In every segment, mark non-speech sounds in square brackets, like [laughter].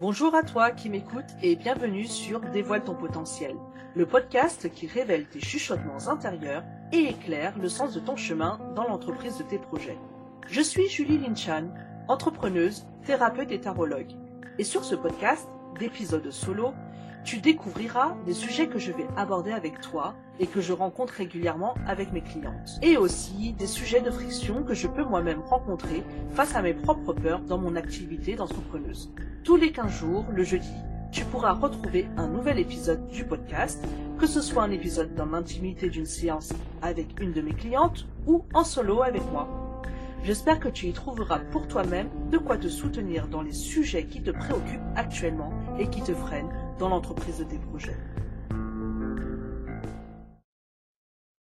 Bonjour à toi qui m'écoutes et bienvenue sur Dévoile ton potentiel, le podcast qui révèle tes chuchotements intérieurs et éclaire le sens de ton chemin dans l'entreprise de tes projets. Je suis Julie Linchan, entrepreneuse, thérapeute et tarologue. Et sur ce podcast, d'épisodes solo, tu découvriras des sujets que je vais aborder avec toi et que je rencontre régulièrement avec mes clientes. Et aussi des sujets de friction que je peux moi-même rencontrer face à mes propres peurs dans mon activité d'entrepreneuse. Tous les 15 jours, le jeudi, tu pourras retrouver un nouvel épisode du podcast, que ce soit un épisode dans l'intimité d'une séance avec une de mes clientes ou en solo avec moi. J'espère que tu y trouveras pour toi-même de quoi te soutenir dans les sujets qui te préoccupent actuellement et qui te freinent dans l'entreprise de tes projets.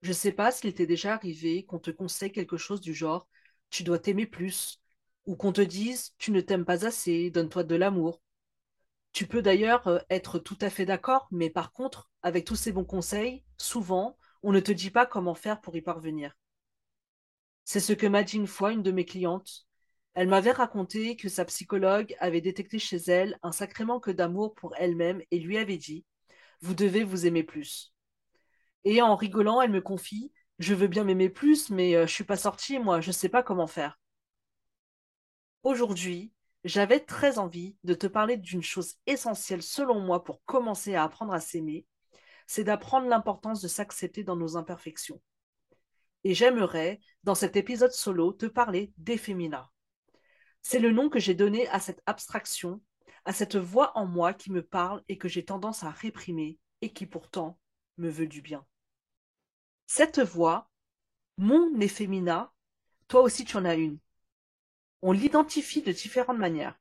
Je sais pas s'il t'est déjà arrivé qu'on te conseille quelque chose du genre tu dois t'aimer plus ou qu'on te dise tu ne t'aimes pas assez, donne-toi de l'amour. Tu peux d'ailleurs euh, être tout à fait d'accord, mais par contre, avec tous ces bons conseils, souvent, on ne te dit pas comment faire pour y parvenir. C'est ce que m'a dit une fois une de mes clientes. Elle m'avait raconté que sa psychologue avait détecté chez elle un sacré manque d'amour pour elle-même et lui avait dit Vous devez vous aimer plus. Et en rigolant, elle me confie Je veux bien m'aimer plus, mais euh, je suis pas sortie, moi, je sais pas comment faire. Aujourd'hui, j'avais très envie de te parler d'une chose essentielle selon moi pour commencer à apprendre à s'aimer, c'est d'apprendre l'importance de s'accepter dans nos imperfections. Et j'aimerais, dans cet épisode solo, te parler d'Ephémina. C'est le nom que j'ai donné à cette abstraction, à cette voix en moi qui me parle et que j'ai tendance à réprimer et qui pourtant me veut du bien. Cette voix, mon Ephémina, toi aussi tu en as une. On l'identifie de différentes manières.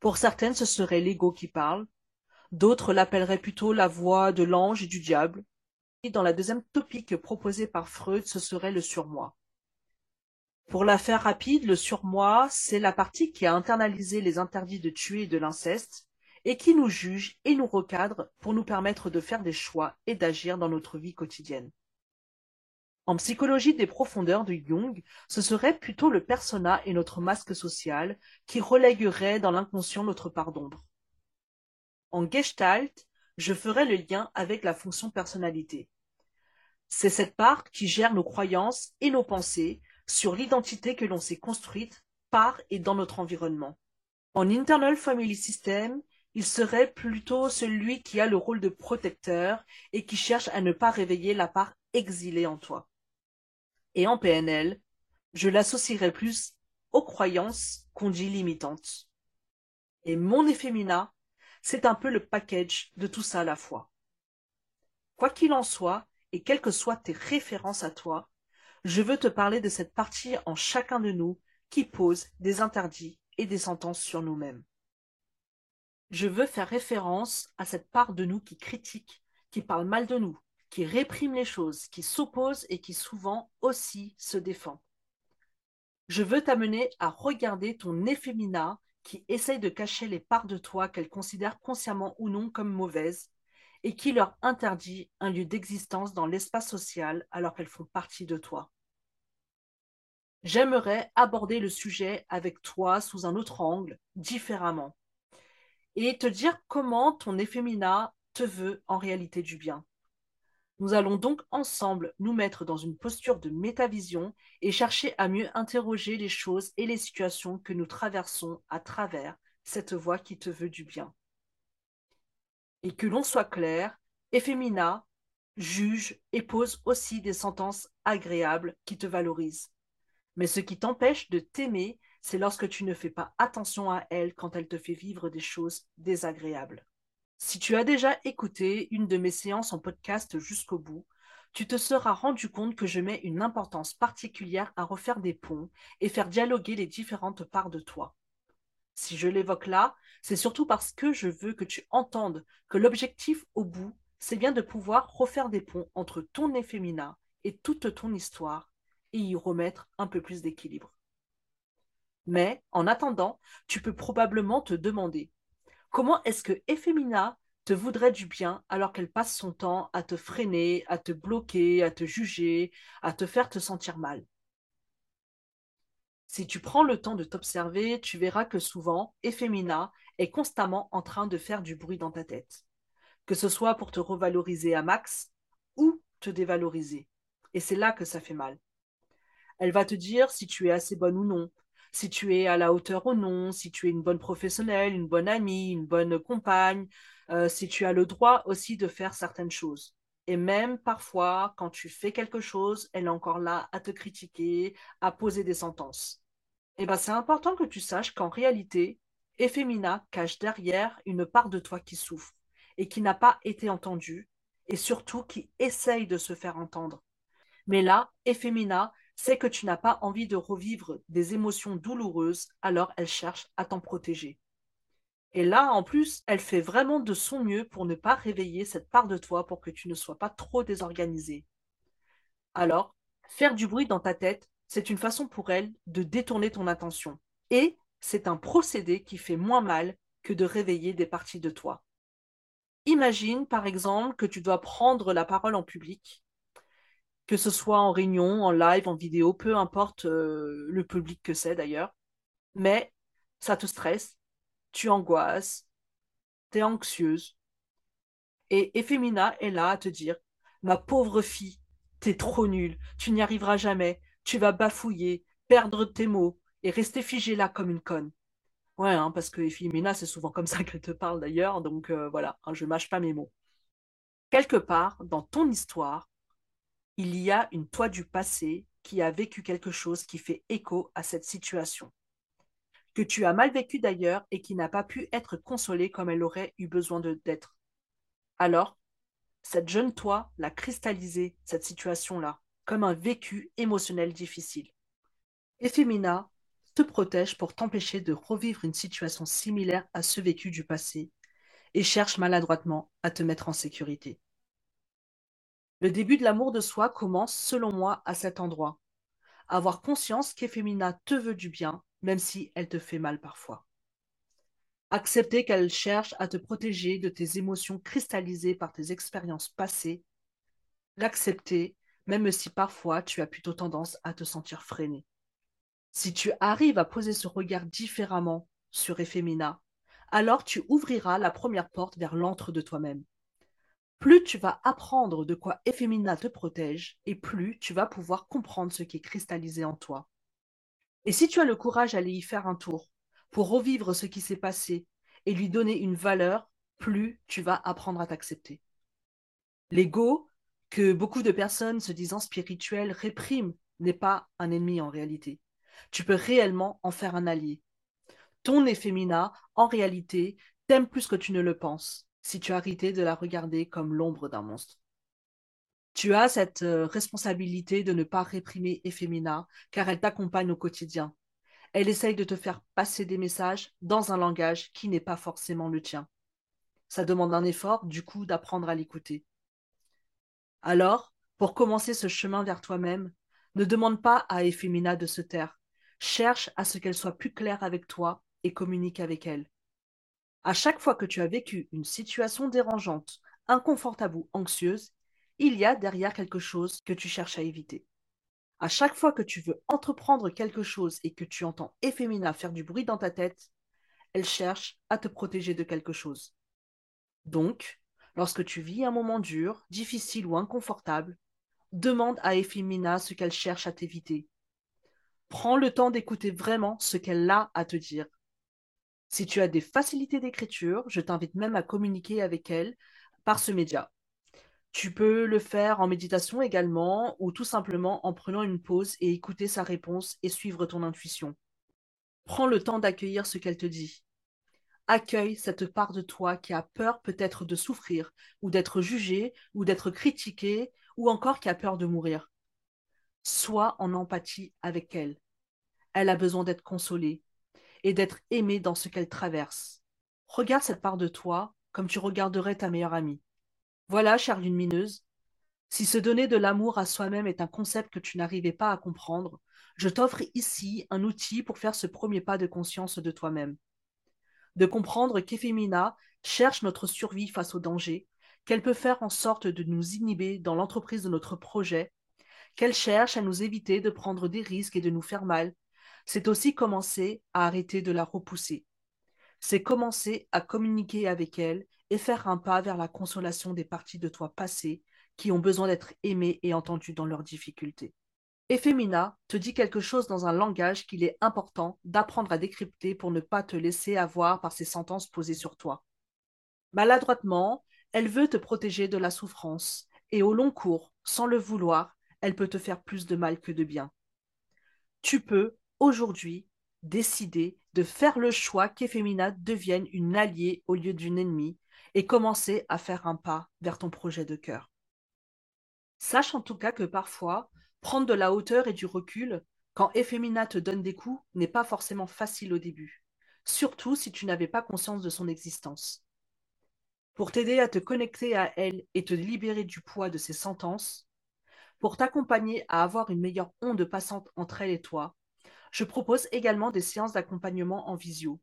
Pour certaines, ce serait l'ego qui parle, d'autres l'appelleraient plutôt la voix de l'ange et du diable, dans la deuxième topique proposée par Freud, ce serait le surmoi. Pour la faire rapide, le surmoi, c'est la partie qui a internalisé les interdits de tuer et de l'inceste, et qui nous juge et nous recadre pour nous permettre de faire des choix et d'agir dans notre vie quotidienne. En psychologie des profondeurs de Jung, ce serait plutôt le persona et notre masque social qui relèguerait dans l'inconscient notre part d'ombre. En Gestalt, je ferai le lien avec la fonction personnalité. C'est cette part qui gère nos croyances et nos pensées sur l'identité que l'on s'est construite par et dans notre environnement. En Internal Family System, il serait plutôt celui qui a le rôle de protecteur et qui cherche à ne pas réveiller la part exilée en toi et en PNL, je l'associerais plus aux croyances qu'on dit limitantes. Et mon effémina, c'est un peu le package de tout ça à la fois. Quoi qu'il en soit, et quelles que soient tes références à toi, je veux te parler de cette partie en chacun de nous qui pose des interdits et des sentences sur nous-mêmes. Je veux faire référence à cette part de nous qui critique, qui parle mal de nous, qui réprime les choses, qui s'oppose et qui souvent aussi se défend. Je veux t'amener à regarder ton effémina qui essaye de cacher les parts de toi qu'elle considère consciemment ou non comme mauvaises et qui leur interdit un lieu d'existence dans l'espace social alors qu'elles font partie de toi. J'aimerais aborder le sujet avec toi sous un autre angle, différemment, et te dire comment ton effémina te veut en réalité du bien. Nous allons donc ensemble nous mettre dans une posture de métavision et chercher à mieux interroger les choses et les situations que nous traversons à travers cette voie qui te veut du bien. Et que l'on soit clair, Ephémina juge et pose aussi des sentences agréables qui te valorisent. Mais ce qui t'empêche de t'aimer, c'est lorsque tu ne fais pas attention à elle quand elle te fait vivre des choses désagréables. Si tu as déjà écouté une de mes séances en podcast jusqu'au bout, tu te seras rendu compte que je mets une importance particulière à refaire des ponts et faire dialoguer les différentes parts de toi. Si je l'évoque là, c'est surtout parce que je veux que tu entendes que l'objectif au bout, c'est bien de pouvoir refaire des ponts entre ton effémina et toute ton histoire et y remettre un peu plus d'équilibre. Mais, en attendant, tu peux probablement te demander Comment est-ce que Ephémina te voudrait du bien alors qu'elle passe son temps à te freiner, à te bloquer, à te juger, à te faire te sentir mal? Si tu prends le temps de t'observer, tu verras que souvent, Ephémina est constamment en train de faire du bruit dans ta tête, que ce soit pour te revaloriser à max ou te dévaloriser. Et c'est là que ça fait mal. Elle va te dire si tu es assez bonne ou non, si tu es à la hauteur ou non, si tu es une bonne professionnelle, une bonne amie, une bonne compagne, euh, si tu as le droit aussi de faire certaines choses. Et même parfois, quand tu fais quelque chose, elle est encore là à te critiquer, à poser des sentences. Et eh ben, c'est important que tu saches qu'en réalité, Ephémina cache derrière une part de toi qui souffre et qui n'a pas été entendue, et surtout qui essaye de se faire entendre. Mais là, Ephémina sait que tu n'as pas envie de revivre des émotions douloureuses, alors elle cherche à t'en protéger. Et là, en plus, elle fait vraiment de son mieux pour ne pas réveiller cette part de toi pour que tu ne sois pas trop désorganisé. Alors, faire du bruit dans ta tête, c'est une façon pour elle de détourner ton attention. Et c'est un procédé qui fait moins mal que de réveiller des parties de toi. Imagine, par exemple, que tu dois prendre la parole en public, que ce soit en réunion, en live, en vidéo, peu importe euh, le public que c'est d'ailleurs, mais ça te stresse, tu angoisses, tu es anxieuse. Et Ephémina est là à te dire Ma pauvre fille, t'es trop nulle, tu n'y arriveras jamais, tu vas bafouiller, perdre tes mots et rester figée là comme une conne. Ouais, hein, parce que Ephémina, c'est souvent comme ça [laughs] qu'elle te parle d'ailleurs, donc euh, voilà, hein, je mâche pas mes mots. Quelque part, dans ton histoire, il y a une toi du passé qui a vécu quelque chose qui fait écho à cette situation que tu as mal vécu d'ailleurs et qui n'a pas pu être consolée comme elle aurait eu besoin d'être. Alors, cette jeune toi l'a cristallisé, cette situation-là, comme un vécu émotionnel difficile. Ephémina te protège pour t'empêcher de revivre une situation similaire à ce vécu du passé et cherche maladroitement à te mettre en sécurité. Le début de l'amour de soi commence, selon moi, à cet endroit. Avoir conscience qu'Ephémina te veut du bien même si elle te fait mal parfois. Accepter qu'elle cherche à te protéger de tes émotions cristallisées par tes expériences passées. L'accepter, même si parfois tu as plutôt tendance à te sentir freiné. Si tu arrives à poser ce regard différemment sur Ephémina, alors tu ouvriras la première porte vers l'antre de toi-même. Plus tu vas apprendre de quoi Ephémina te protège, et plus tu vas pouvoir comprendre ce qui est cristallisé en toi. Et si tu as le courage d'aller y faire un tour pour revivre ce qui s'est passé et lui donner une valeur, plus tu vas apprendre à t'accepter. L'ego, que beaucoup de personnes se disant spirituelles répriment, n'est pas un ennemi en réalité. Tu peux réellement en faire un allié. Ton effémina, en réalité, t'aime plus que tu ne le penses, si tu arrêté de la regarder comme l'ombre d'un monstre. Tu as cette euh, responsabilité de ne pas réprimer Ephémina, car elle t'accompagne au quotidien. Elle essaye de te faire passer des messages dans un langage qui n'est pas forcément le tien. Ça demande un effort, du coup, d'apprendre à l'écouter. Alors, pour commencer ce chemin vers toi-même, ne demande pas à Ephémina de se taire. Cherche à ce qu'elle soit plus claire avec toi et communique avec elle. À chaque fois que tu as vécu une situation dérangeante, inconfortable ou anxieuse, il y a derrière quelque chose que tu cherches à éviter. À chaque fois que tu veux entreprendre quelque chose et que tu entends Ephémina faire du bruit dans ta tête, elle cherche à te protéger de quelque chose. Donc, lorsque tu vis un moment dur, difficile ou inconfortable, demande à Ephémina ce qu'elle cherche à t'éviter. Prends le temps d'écouter vraiment ce qu'elle a à te dire. Si tu as des facilités d'écriture, je t'invite même à communiquer avec elle par ce média. Tu peux le faire en méditation également ou tout simplement en prenant une pause et écouter sa réponse et suivre ton intuition. Prends le temps d'accueillir ce qu'elle te dit. Accueille cette part de toi qui a peur peut-être de souffrir ou d'être jugée ou d'être critiquée ou encore qui a peur de mourir. Sois en empathie avec elle. Elle a besoin d'être consolée et d'être aimée dans ce qu'elle traverse. Regarde cette part de toi comme tu regarderais ta meilleure amie. Voilà, chère lune mineuse, si se donner de l'amour à soi-même est un concept que tu n'arrivais pas à comprendre, je t'offre ici un outil pour faire ce premier pas de conscience de toi-même. De comprendre qu'Ephémina cherche notre survie face au danger, qu'elle peut faire en sorte de nous inhiber dans l'entreprise de notre projet, qu'elle cherche à nous éviter de prendre des risques et de nous faire mal, c'est aussi commencer à arrêter de la repousser. c'est commencer à communiquer avec elle et faire un pas vers la consolation des parties de toi passées qui ont besoin d'être aimées et entendues dans leurs difficultés. Ephémina te dit quelque chose dans un langage qu'il est important d'apprendre à décrypter pour ne pas te laisser avoir par ces sentences posées sur toi. Maladroitement, elle veut te protéger de la souffrance, et au long cours, sans le vouloir, elle peut te faire plus de mal que de bien. Tu peux, aujourd'hui, décider de faire le choix qu'Ephémina devienne une alliée au lieu d'une ennemie et commencer à faire un pas vers ton projet de cœur. Sache en tout cas que parfois, prendre de la hauteur et du recul quand Ephémina te donne des coups n'est pas forcément facile au début, surtout si tu n'avais pas conscience de son existence. Pour t'aider à te connecter à elle et te libérer du poids de ses sentences, pour t'accompagner à avoir une meilleure onde passante entre elle et toi, je propose également des séances d'accompagnement en visio.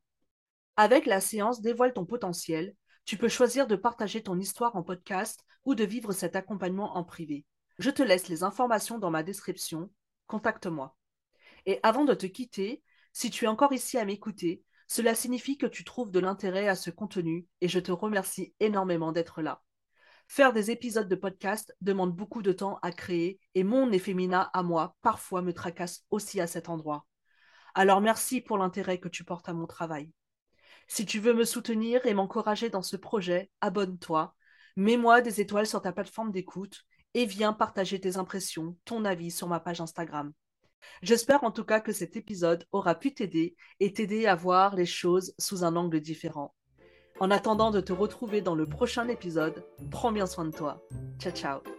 Avec la séance Dévoile ton potentiel, tu peux choisir de partager ton histoire en podcast ou de vivre cet accompagnement en privé. Je te laisse les informations dans ma description. Contacte-moi. Et avant de te quitter, si tu es encore ici à m'écouter, cela signifie que tu trouves de l'intérêt à ce contenu et je te remercie énormément d'être là. Faire des épisodes de podcast demande beaucoup de temps à créer et mon effémina à moi parfois me tracasse aussi à cet endroit. Alors merci pour l'intérêt que tu portes à mon travail. Si tu veux me soutenir et m'encourager dans ce projet, abonne-toi, mets-moi des étoiles sur ta plateforme d'écoute et viens partager tes impressions, ton avis sur ma page Instagram. J'espère en tout cas que cet épisode aura pu t'aider et t'aider à voir les choses sous un angle différent. En attendant de te retrouver dans le prochain épisode, prends bien soin de toi. Ciao ciao